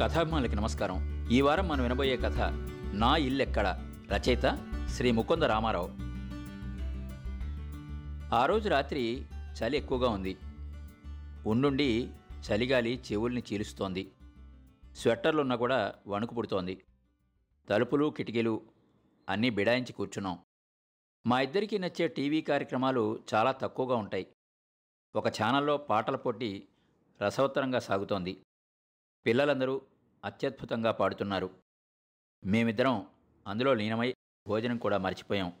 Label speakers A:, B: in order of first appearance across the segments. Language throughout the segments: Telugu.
A: కథాభిమానులకి నమస్కారం. ఈ వారం మనం వినబోయే కథ నా ఇల్లెక్కడ? రచయిత శ్రీ ముకుంద రామారావు. ఆ రోజు రాత్రి చలి ఎక్కువగా ఉంది. ఉండుండి చలిగాలి చెవుల్ని చీలుస్తోంది. స్వెట్టర్లున్నా కూడా వణుకు పుడుతోంది. తలుపులు కిటికీలు అన్నీ బిడాయించి కూర్చున్నాం. మా ఇద్దరికీ నచ్చే టీవీ కార్యక్రమాలు చాలా తక్కువగా ఉంటాయి. ఒక ఛానల్లో పాటల పోటీ రసవత్తరంగా సాగుతోంది. పిల్లలందరూ అత్యద్భుతంగా పాడుతున్నారు. మేమిద్దరం అందులో లీనమై భోజనం కూడా మర్చిపోయాం.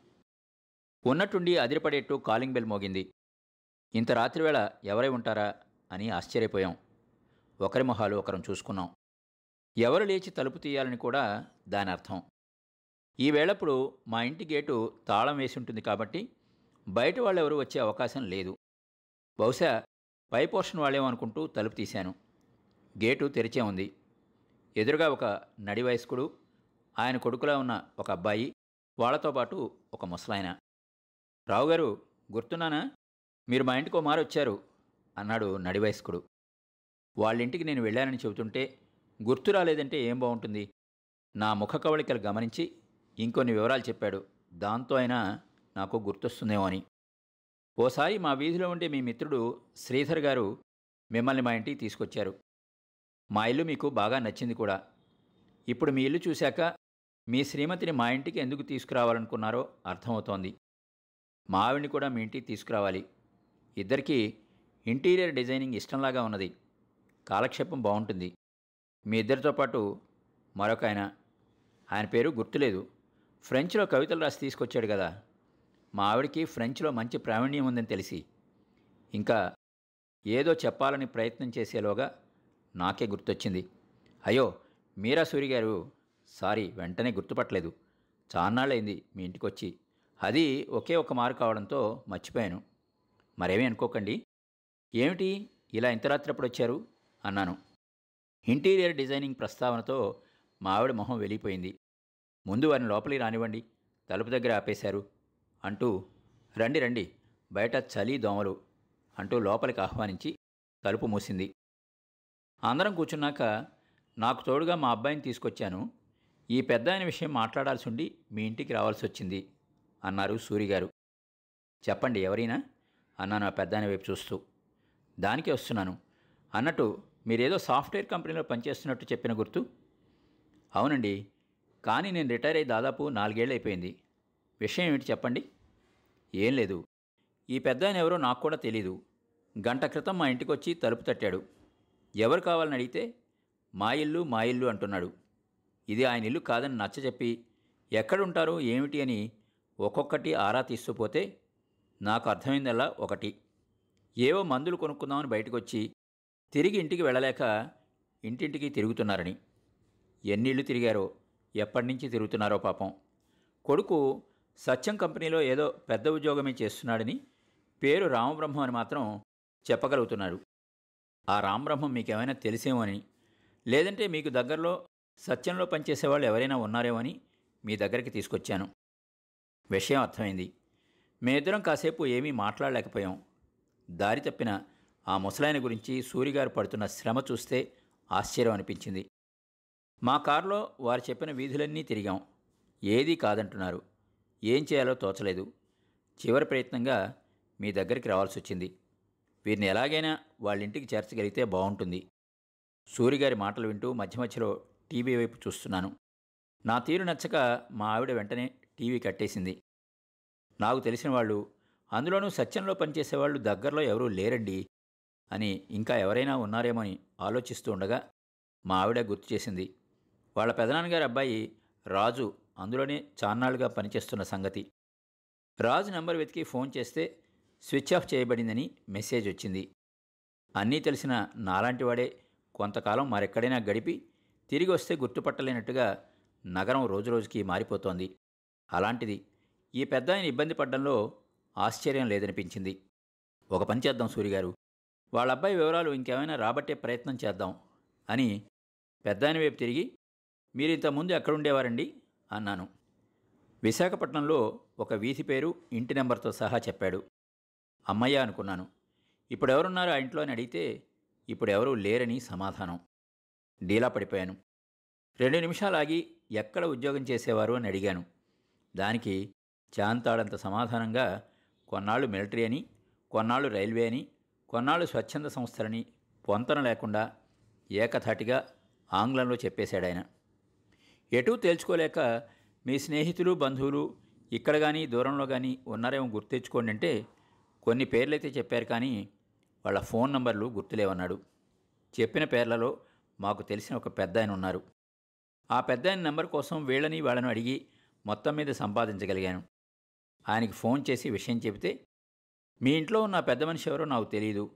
A: ఉన్నట్టుండి అదిరిపడేట్టు కాలింగ్ బెల్ మోగింది. ఇంత రాత్రివేళ ఎవరై ఉంటారా అని ఆశ్చర్యపోయాం. ఒకరి మొహాలు ఒకరం చూసుకున్నాం. ఎవరు లేచి తలుపు తీయాలని కూడా దాని అర్థం. ఈ వేళప్పుడు మా ఇంటి గేటు తాళం వేసి ఉంటుంది కాబట్టి బయట వాళ్ళెవరూ వచ్చే అవకాశం లేదు. బహుశా పై పోర్షన్ వాళ్ళేమో అనుకుంటూ తలుపు తీశాను. గేటు తెరిచే ఉంది. ఎదురుగా ఒక నడి వయస్కుడు ఆయన కొడుకులా ఉన్న ఒక అబ్బాయి వాళ్ళతో పాటు ఒక ముసలాయన. రావుగారు గుర్తున్నానా? మీరు మా ఇంటికి మారొచ్చారు వచ్చారు అన్నాడు నడి వయస్కుడు. వాళ్ళింటికి నేను వెళ్ళానని చెబుతుంటే గుర్తు రాలేదంటే ఏం బాగుంటుంది నా ముఖ కవళికలు గమనించి ఇంకొన్ని వివరాలు చెప్పాడు. దాంతో అయినా నాకు గుర్తొస్తుందేమో అని. ఓసారి మా వీధిలో ఉండే మీ మిత్రుడు శ్రీధర్ గారు మిమ్మల్ని మా ఇంటికి తీసుకొచ్చారు. మా ఇల్లు మీకు బాగా నచ్చింది కూడా. ఇప్పుడు మీ ఇల్లు చూశాక మీ శ్రీమతిని మా ఇంటికి ఎందుకు తీసుకురావాలనుకున్నారో అర్థమవుతోంది. మా ఆవిడ్ని కూడా మీ ఇంటికి తీసుకురావాలి. ఇద్దరికీ ఇంటీరియర్ డిజైనింగ్ ఇష్టంలాగా ఉన్నది. కాలక్షేపం బాగుంటుంది. మీ ఇద్దరితో పాటు మరొక ఆయన ఆయన పేరు గుర్తులేదు. ఫ్రెంచ్లో కవితలు రాసి తీసుకొచ్చాడు కదా. మా ఆవిడకి ఫ్రెంచ్లో మంచి ప్రావీణ్యం ఉందని తెలిసి. ఇంకా ఏదో చెప్పాలని ప్రయత్నం చేసేలోగా నాకే గుర్తొచ్చింది. అయ్యో మీరా సూరి గారు? సారీ వెంటనే గుర్తుపట్టలేదు. చాన్నాళ్ళైంది మీ ఇంటికి వచ్చి అది ఒకే ఒక మారు కావడంతో మర్చిపోయాను. మరేమీ అనుకోకండి. ఏమిటి ఇలా ఇంత రాత్రి అప్పుడు వచ్చారు అన్నాను. ఇంటీరియర్ డిజైనింగ్ ప్రస్తావనతో మా ఆవిడ మొహం వెలిగిపోయింది. ముందు వారిని లోపలికి రానివ్వండి. తలుపు దగ్గర ఆపేశారు. అంటూ రండి రండి బయట చలి దోమలు అంటూ లోపలికి ఆహ్వానించి తలుపు మూసింది. అందరం కూర్చున్నాక నాకు తోడుగా మా అబ్బాయిని తీసుకొచ్చాను. ఈ పెద్ద ఆయన విషయం మాట్లాడాల్సి ఉండి మీ ఇంటికి రావాల్సి వచ్చింది అన్నారు సూరిగారు. చెప్పండి ఎవరైనా? అన్నాను ఆ పెద్ద ఆయన వైపు చూస్తూ. దానికే వస్తున్నాను. అన్నట్టు మీరేదో సాఫ్ట్వేర్ కంపెనీలో పనిచేస్తున్నట్టు చెప్పిన గుర్తు? అవునండి కానీ నేను రిటైర్ అయ్యి దాదాపు నాలుగేళ్ళు అయిపోయింది విషయం ఏమిటి చెప్పండి? ఏం లేదు. ఈ పెద్ద ఎవరో నాకు కూడా తెలీదు. గంట క్రితం మా ఇంటికి వచ్చి తలుపు తట్టాడు. ఎవరు కావాలని అడిగితే మా ఇల్లు మా ఇల్లు అంటున్నాడు. ఇది ఆయన ఇల్లు కాదని నచ్చజెప్పి ఎక్కడుంటారు ఏమిటి అని ఒక్కొక్కటి ఆరా తీస్తూపోతే నాకు అర్థమైందల్లా ఒకటి. ఏవో మందులు కొనుక్కుందామని బయటకు వచ్చి తిరిగి ఇంటికి వెళ్ళలేక ఇంటింటికి తిరుగుతున్నారని. ఎన్నిళ్ళు తిరిగారో ఎప్పటి నుంచి తిరుగుతున్నారో పాపం. కొడుకు సత్యం కంపెనీలో ఏదో పెద్ద ఉద్యోగమే చేస్తున్నాడని పేరు రామబ్రహ్మం అని మాత్రం చెప్పగలుగుతున్నాడు. ఆ రామబ్రహ్మం మీకేమైనా తెలిసేమో అని. లేదంటే మీకు దగ్గరలో సత్యంలో పనిచేసేవాళ్ళు ఎవరైనా ఉన్నారేమో అని మీ దగ్గరికి తీసుకొచ్చాను. విషయం అర్థమైంది. మేమిద్దరం కాసేపు ఏమీ మాట్లాడలేకపోయాం. దారి తప్పిన ఆ ముసలాయన గురించి సూరిగారు పడుతున్న శ్రమ చూస్తే ఆశ్చర్యం అనిపించింది. మా కారులో వారు చెప్పిన వీధులన్నీ తిరిగాం. ఏదీ కాదంటున్నారు. ఏం చేయాలో తోచలేదు. చివరి ప్రయత్నంగా మీ దగ్గరికి రావాల్సి వచ్చింది వీరిని ఎలాగైనా వాళ్ళ ఇంటికి చేర్చగలిగితే బాగుంటుంది. సూరిగారి మాటలు వింటూ మధ్య మధ్యలో టీవీ వైపు చూస్తున్నాను. నా తీరు నచ్చక మా ఆవిడ వెంటనే టీవీ కట్టేసింది. నాకు తెలిసిన వాళ్ళు అందులోనూ సత్యంలో పనిచేసేవాళ్ళు దగ్గరలో ఎవరూ లేరండి అని ఇంకా ఎవరైనా ఉన్నారేమో అని ఆలోచిస్తూ ఉండగా మా ఆవిడ గుర్తు చేసింది. వాళ్ళ పెదనాన్నగారి అబ్బాయి రాజు అందులోనే చాన్నాళ్ళుగా పనిచేస్తున్న సంగతి. రాజు నెంబర్ వెతికి ఫోన్ చేస్తే స్విచ్ ఆఫ్ చేయబడిందని మెసేజ్ వచ్చింది. అన్నీ తెలిసిన నాలాంటివాడే కొంతకాలం మరెక్కడైనా గడిపి తిరిగి వస్తే గుర్తుపట్టలేనట్టుగా నగరం రోజురోజుకి మారిపోతోంది. అలాంటిది ఈ పెద్ద ఆయన ఇబ్బంది పడ్డంలో ఆశ్చర్యం లేదనిపించింది. ఒక పని చేద్దాం సూరిగారు వాళ్ళ అబ్బాయి వివరాలు ఇంకేమైనా రాబట్టే ప్రయత్నం చేద్దాం అని పెద్దాయన వైపు తిరిగి మీరు ఇంతకుముందు ఎక్కడుండేవారండి? అన్నాను. విశాఖపట్నంలో ఒక వీధి పేరు ఇంటి నెంబర్తో సహా చెప్పాడు. అమ్మయ్య అనుకున్నాను. ఇప్పుడెవరున్నారు ఆ ఇంట్లో అని అడిగితే ఇప్పుడు ఎవరూ లేరని సమాధానం. డీలా పడిపోయాను. రెండు నిమిషాలు ఆగి ఎక్కడ ఉద్యోగం చేసేవారు అని అడిగాను. దానికి చాంతాడంత సమాధానంగా కొన్నాళ్ళు మిలిటరీ అని కొన్నాళ్ళు రైల్వే అని కొన్నాళ్ళు స్వచ్ఛంద సంస్థలని పొంతన లేకుండా ఏకధాటిగా ఆంగ్లంలో చెప్పేశాడు ఆయన ఎటూ తేల్చుకోలేక మీ స్నేహితులు బంధువులు ఇక్కడ కానీ దూరంలో కానీ ఉన్నారేమో గుర్తెచ్చుకోండి అంటే కొన్ని పేర్లైతే చెప్పారు కానీ వాళ్ళ ఫోన్ నంబర్లు గుర్తులేవన్నాడు. చెప్పిన పేర్లలో మాకు తెలిసిన ఒక పెద్ద ఆయన ఉన్నారు. ఆ పెద్ద ఆయన నెంబర్ కోసం వీళ్ళని వాళ్ళని అడిగి మొత్తం మీద సంపాదించగలిగాను. ఆయనకి ఫోన్ చేసి విషయం చెబితే మీ ఇంట్లో ఉన్న పెద్ద మనిషి ఎవరో నాకు తెలియదు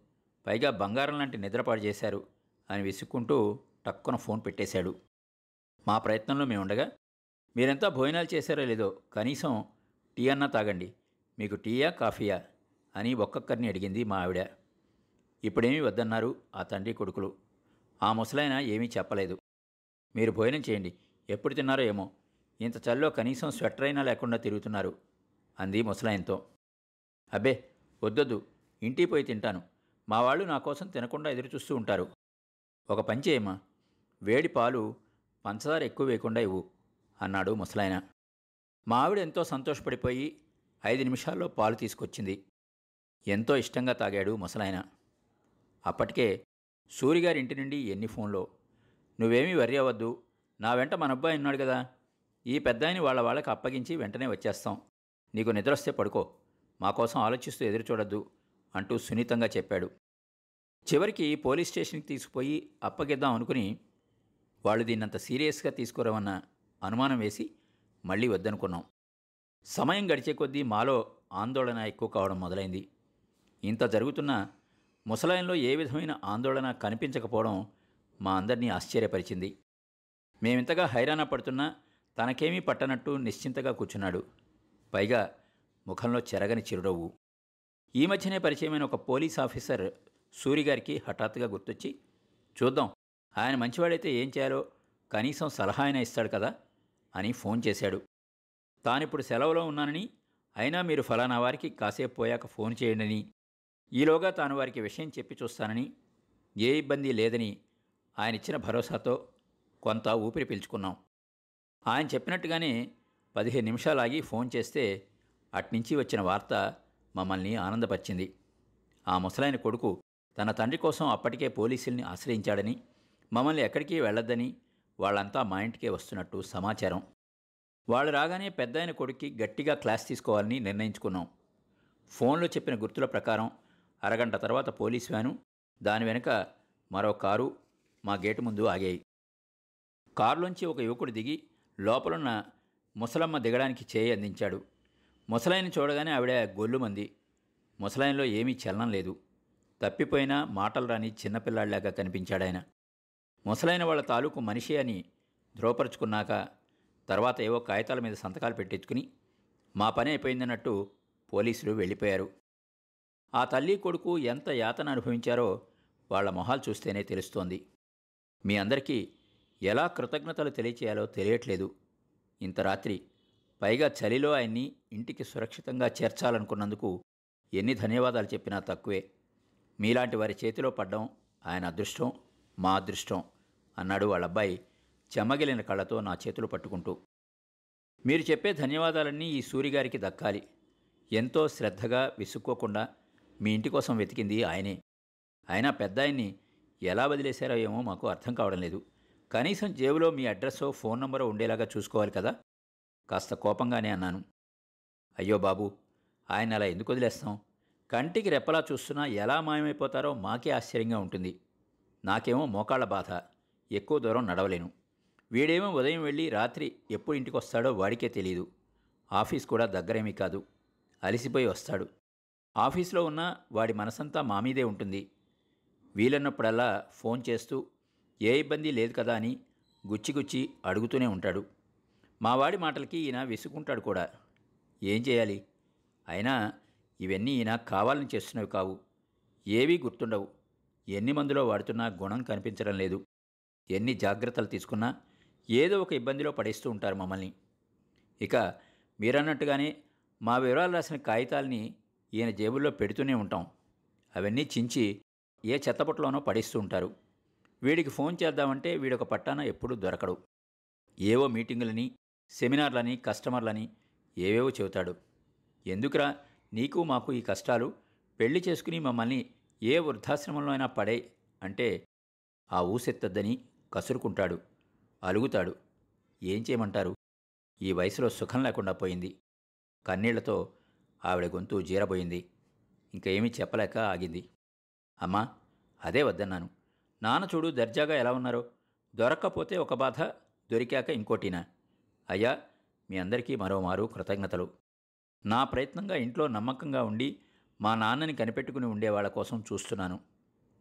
A: పైగా బంగారం లాంటి నిద్రపాటు చేశారు అని విసుక్కుంటూ టక్కున ఫోన్ పెట్టేశాడు. మా ప్రయత్నంలో మేము ఉండగా మీరెంతా భోజనాలు చేశారో లేదో కనీసం టీ అన్నా తాగండి. మీకు టీయా కాఫీయా? అని ఒక్కొక్కరిని అడిగింది మా ఆవిడ. ఇప్పుడేమీ వద్దన్నారు ఆ తండ్రి కొడుకులు. ఆ ముసలాయన ఏమీ చెప్పలేదు. మీరు భోజనం చేయండి. ఎప్పుడు తిన్నారో ఏమో. ఇంత చల్లో కనీసం స్వెటర్ అయినా లేకుండా తిరుగుతున్నారు అంది ముసలాయనతో. అబ్బే వద్దొద్దు. ఇంటికి పోయి తింటాను. మా వాళ్ళు నా కోసం తినకుండా ఎదురు చూస్తూ ఉంటారు. ఒక పని చేయమ్మా. వేడి పాలు పంచదార ఎక్కువ వేయకుండా ఇవ్వు అన్నాడు ముసలాయన. మా ఆవిడ ఎంతో సంతోషపడిపోయి ఐదు నిమిషాల్లో పాలు తీసుకొచ్చింది. ఎంతో ఇష్టంగా తాగాడు ముసలాయన. అప్పటికే సూరిగారి ఇంటి నుండి ఎన్ని ఫోన్లో నువ్వేమీ వర్రీ అవ్వద్దు నా వెంట మన అబ్బాయి ఉన్నాడు కదా ఈ పెద్దాయని వాళ్ళ వాళ్ళకి అప్పగించి వెంటనే వచ్చేస్తాం. నీకు నిద్రొస్తే పడుకో మా కోసం ఆలోచిస్తూ ఎదురు చూడొద్దు అంటూ సున్నితంగా చెప్పాడు. చివరికి పోలీస్ స్టేషన్కి తీసుకుపోయి అప్పగిద్దాం అనుకుని వాళ్ళు దీన్నంత సీరియస్గా తీసుకురావన్న అనుమానం వేసి మళ్ళీ వద్దనుకున్నాం. సమయం గడిచే కొద్దీ మాలో ఆందోళన ఎక్కువ కావడం మొదలైంది. ఇంత జరుగుతున్న ముసలాయంలో ఏ విధమైన ఆందోళన కనిపించకపోవడం మా అందరినీ ఆశ్చర్యపరిచింది. మేమింతగా హైరాణ పడుతున్నా తనకేమీ పట్టనట్టు నిశ్చింతగా కూర్చున్నాడు. పైగా ముఖంలో చెరగని చిరునవ్వు. ఈ మధ్యనే పరిచయమైన ఒక పోలీస్ ఆఫీసర్ సూరిగారికి హఠాత్తుగా గుర్తొచ్చి చూద్దాం ఆయన మంచివాడైతే ఏం చేయాలో కనీసం సలహా అయినా ఇస్తాడు కదా అని ఫోన్ చేశాడు. తానిప్పుడు సెలవులో ఉన్నానని అయినా మీరు ఫలానా వారికి కాసేపు పోయాక ఫోన్ చేయండి ఈలోగా తాను వారికి విషయం చెప్పి చూస్తానని ఏ ఇబ్బంది లేదని ఆయన ఇచ్చిన భరోసాతో కొంత ఊపిరి పీల్చుకున్నాం. ఆయన చెప్పినట్టుగానే పదిహేను నిమిషాలు ఆగి ఫోన్ చేస్తే అట్నుంచి వచ్చిన వార్త మమ్మల్ని ఆనందపరిచింది. ఆ ముసలాయన కొడుకు తన తండ్రి కోసం అప్పటికే పోలీసుల్ని ఆశ్రయించాడని మమ్మల్ని ఎక్కడికి వెళ్ళొద్దని వాళ్ళంతా మా ఇంటికే వస్తున్నట్టు సమాచారం. వాళ్ళు రాగానే పెద్దాయన కొడుక్కి గట్టిగా క్లాస్ తీసుకోవాలని నిర్ణయించుకున్నాం. ఫోన్లో చెప్పిన గుర్తుల ప్రకారం అరగంట తర్వాత పోలీస్ వ్యాను దాని వెనుక మరో కారు మా గేటు ముందు ఆగాయి. కారులోంచి ఒక యువకుడు దిగి లోపలున్న ముసలమ్మ దిగడానికి చేయి అందించాడు. ముసలాయన చూడగానే ఆవిడ గొల్లుమంది ముసలాయనలో ఏమీ చలనం లేదు. తప్పిపోయినా మాటలు రాని చిన్నపిల్లాడిలాగా కనిపించాడాయన. ముసలైన వాళ్ళ తాలూకు మనిషి అని ధ్రువపరుచుకున్నాక తర్వాత ఏవో కాగితాల మీద సంతకాలు పెట్టించుకుని మా పని అయిపోయిందన్నట్టు పోలీసులు వెళ్ళిపోయారు. ఆ తల్లి కొడుకు ఎంత యాతన అనుభవించారో వాళ్ళ మొహాలు చూస్తేనే తెలుస్తోంది. మీ అందరికీ ఎలా కృతజ్ఞతలు తెలియచేయాలో తెలియట్లేదు. ఇంత రాత్రి పైగా చలిలో ఆయన్ని ఇంటికి సురక్షితంగా చేర్చాలనుకున్నందుకు ఎన్ని ధన్యవాదాలు చెప్పినా తక్కువే. మీలాంటి వారి చేతిలో పడ్డం ఆయన అదృష్టం మా అదృష్టం అన్నాడు వాళ్ళబ్బాయి చెమ్మగిలిన కళ్ళతో నా చేతులు పట్టుకుంటూ. మీరు చెప్పే ధన్యవాదాలన్నీ ఈ సూరిగారికి దక్కాలి. ఎంతో శ్రద్ధగా విసుక్కోకుండా మీ ఇంటి కోసం వెతికింది ఆయనే. అయినా పెద్ద ఆయన్ని ఎలా వదిలేశారో ఏమో మాకు అర్థం కావడం లేదు. కనీసం జేబులో మీ అడ్రస్సో ఫోన్ నంబరో ఉండేలాగా చూసుకోవాలి కదా? కాస్త కోపంగానే అన్నాను. అయ్యో బాబు ఆయన అలా ఎందుకు వదిలేస్తాం? కంటికి రెప్పలా చూస్తున్నా ఎలా మాయమైపోతారో మాకే ఆశ్చర్యంగా ఉంటుంది. నాకేమో మోకాళ్ళ బాధ. ఎక్కువ దూరం నడవలేను. వీడేమో ఉదయం వెళ్ళి రాత్రి ఎప్పుడు ఇంటికి వస్తాడో వాడికే తెలియదు ఆఫీస్ కూడా దగ్గరేమీ కాదు. అలసిపోయి వస్తాడు. ఆఫీస్లో ఉన్న వాడి మనసంతా మా మీదే ఉంటుంది. వీలన్నప్పుడల్లా ఫోన్ చేస్తూ ఏ ఇబ్బంది లేదు కదా అని గుచ్చిగుచ్చి అడుగుతూనే ఉంటాడు. మా వాడి మాటలకి ఈయన విసుకుంటాడు కూడా. ఏం చేయాలి? అయినా ఇవన్నీ ఈయన కావాలని చేస్తున్నవి కావు. ఏవీ గుర్తుండవు. ఎన్ని మందులో వాడుతున్నా గుణం కనిపించడం లేదు. ఎన్ని జాగ్రత్తలు తీసుకున్నా ఏదో ఒక ఇబ్బందిలో పడేస్తూ ఉంటారు మమ్మల్ని. ఇక మీరన్నట్టుగానే మా వివరాలు రాసిన కాగితాల్ని ఈయన జేబుల్లో పెడుతూనే ఉంటాం. అవన్నీ చించి ఏ చెత్తపట్లోనో పడేస్తూ ఉంటారు. వీడికి ఫోన్ చేద్దామంటే వీడొక పట్టాన ఎప్పుడూ దొరకడు. ఏవో మీటింగులని సెమినార్లని కస్టమర్లని ఏవేవో చెబుతాడు. ఎందుకురా? నీకు మాకు ఈ కష్టాలు? పెళ్ళి చేసుకుని మమ్మల్ని ఏ వృద్ధాశ్రమంలో అయినా పడే అంటే ఆ ఊసెత్తద్దని కసురుకుంటాడు. అలుగుతాడు. ఏం చేయమంటారు? ఈ వయసులో సుఖం లేకుండా పోయింది. కన్నీళ్ళతో ఆవిడ గొంతు జీరబోయింది. ఇంకా చెప్పలేక ఆగింది. అమ్మా అదే వద్దన్నాను. నాన్న చూడు దర్జాగా ఎలా ఉన్నారో. దొరక్కపోతే ఒక బాధ దొరికాక ఇంకోటినా. అయ్యా మీ అందరికీ మరోమారు కృతజ్ఞతలు. నా ప్రయత్నంగా ఇంట్లో నమ్మకంగా ఉండి మా నాన్నని కనిపెట్టుకుని ఉండేవాళ్ళ కోసం చూస్తున్నాను.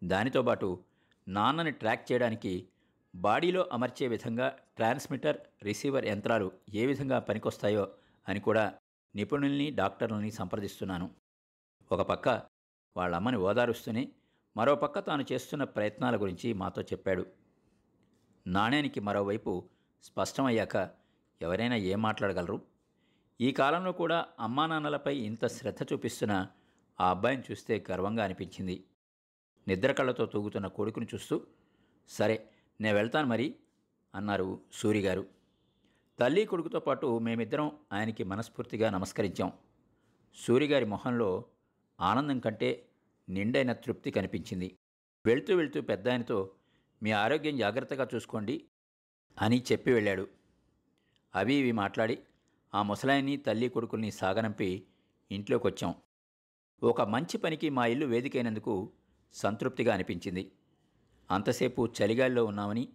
A: దానితో పాటు నాన్నని ట్రాక్ చేయడానికి బాడీలో అమర్చే విధంగా ట్రాన్స్మిటర్ రిసీవర్ యంత్రాలు ఏ విధంగా పనికొస్తాయో అని కూడా నిపుణుల్ని డాక్టర్లని సంప్రదిస్తున్నాను. ఒక పక్క వాళ్ళమ్మని ఓదారుస్తూనే మరోపక్క తాను చేస్తున్న ప్రయత్నాల గురించి మాతో చెప్పాడు. నాణ్యానికి మరోవైపు స్పష్టమయ్యాక ఎవరైనా ఏం మాట్లాడగలరు? ఈ కాలంలో కూడా అమ్మా నాన్నలపై ఇంత శ్రద్ధ చూపిస్తున్న ఆ అబ్బాయిని చూస్తే గర్వంగా అనిపించింది. నిద్ర కళ్ళతో తూగుతున్న కొడుకుని చూస్తూ సరే నేను వెళ్తాను మరి అన్నారు సూరిగారు. తల్లి కొడుకుతో పాటు మేమిద్దరం ఆయనకి మనస్ఫూర్తిగా నమస్కరించాం. సూరిగారి మొహంలో ఆనందం కంటే నిండైన తృప్తి కనిపించింది. వెళ్తూ వెళ్తూ పెద్ద ఆయనతో మీ ఆరోగ్యం జాగ్రత్తగా చూసుకోండి అని చెప్పి వెళ్ళాడు. అవి ఇవి మాట్లాడి ఆ ముసలాయిని తల్లి కొడుకుల్ని సాగనంపి ఇంట్లోకి వచ్చాం ఒక మంచి పనికి మా ఇల్లు వేదికైనందుకు సంతృప్తిగా అనిపించింది. అంతసేపు చలిగాలిలో ఉన్నామని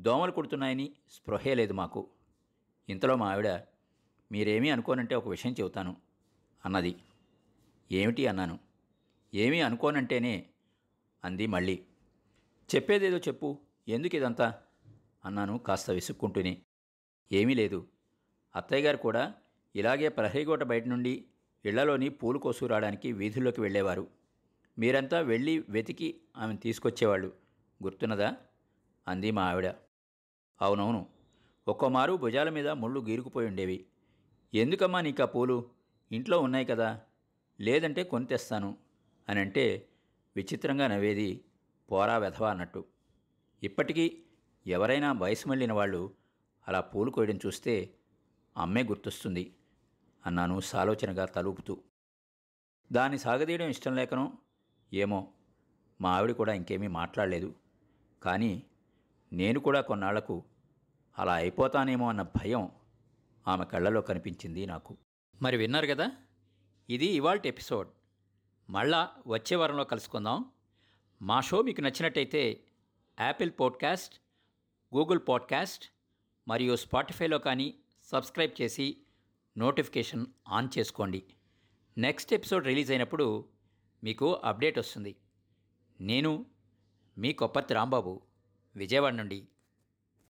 A: దోమలు కుడుతున్నాయని స్పృహే లేదు మాకు. ఇంతలో మా ఆవిడ మీరేమీ అనుకోనంటే ఒక విషయం చెబుతాను అన్నది. ఏమిటి? అన్నాను. ఏమీ అనుకోనంటేనే అంది మళ్ళీ. చెప్పేదేదో చెప్పు. ఎందుకు ఇదంతా? అన్నాను కాస్త విసుక్కుంటూనే. ఏమీ లేదు. అత్తయ్య గారు కూడా ఇలాగే ప్రహరీగోట బయట నుండి ఇళ్ళలోని పూలు కోసుకురావడానికి వీధుల్లోకి వెళ్ళేవారు. మీరంతా వెళ్ళి వెతికి ఆమెను తీసుకొచ్చేవాళ్ళు. గుర్తున్నదా? అంది మా ఆవిడ. అవునవును. ఒక్కోమారు భుజాల మీద ముళ్ళు గీరుకుపోయి ఉండేవి. ఎందుకమ్మా నీకు ఆ పూలు? ఇంట్లో ఉన్నాయి కదా. లేదంటే కొని తెస్తాను అని అంటే విచిత్రంగా నవ్వేది పోరా వెధవా అన్నట్టు. ఇప్పటికీ ఎవరైనా వయసు మళ్ళిన వాళ్ళు అలా పూలు కోయడం చూస్తే అమ్మే గుర్తొస్తుంది అన్నాను సాలోచనగా తలుపుతూ. దాన్ని సాగదీయడం ఇష్టం లేకనో? ఏమో. మా ఆవిడ కూడా ఇంకేమీ మాట్లాడలేదు. కానీ నేను కూడా కొన్నాళ్ళకు అలా అయిపోతానేమో అన్న భయం ఆమె కళ్ళలో కనిపించింది నాకు. మరి విన్నారు కదా? ఇది ఇవాల్టి ఎపిసోడ్. మళ్ళా వచ్చే వారంలో కలుసుకుందాం. మా షో మీకు నచ్చినట్టయితే యాపిల్ పాడ్కాస్ట్ గూగుల్ పాడ్కాస్ట్ మరియు స్పాటిఫైలో కానీ సబ్స్క్రైబ్ చేసి నోటిఫికేషన్ ఆన్ చేసుకోండి. నెక్స్ట్ ఎపిసోడ్ రిలీజ్ అయినప్పుడు మీకు అప్డేట్ వస్తుంది. నేను మీ కొప్పతి రాంబాబు విజయవాడ నుండి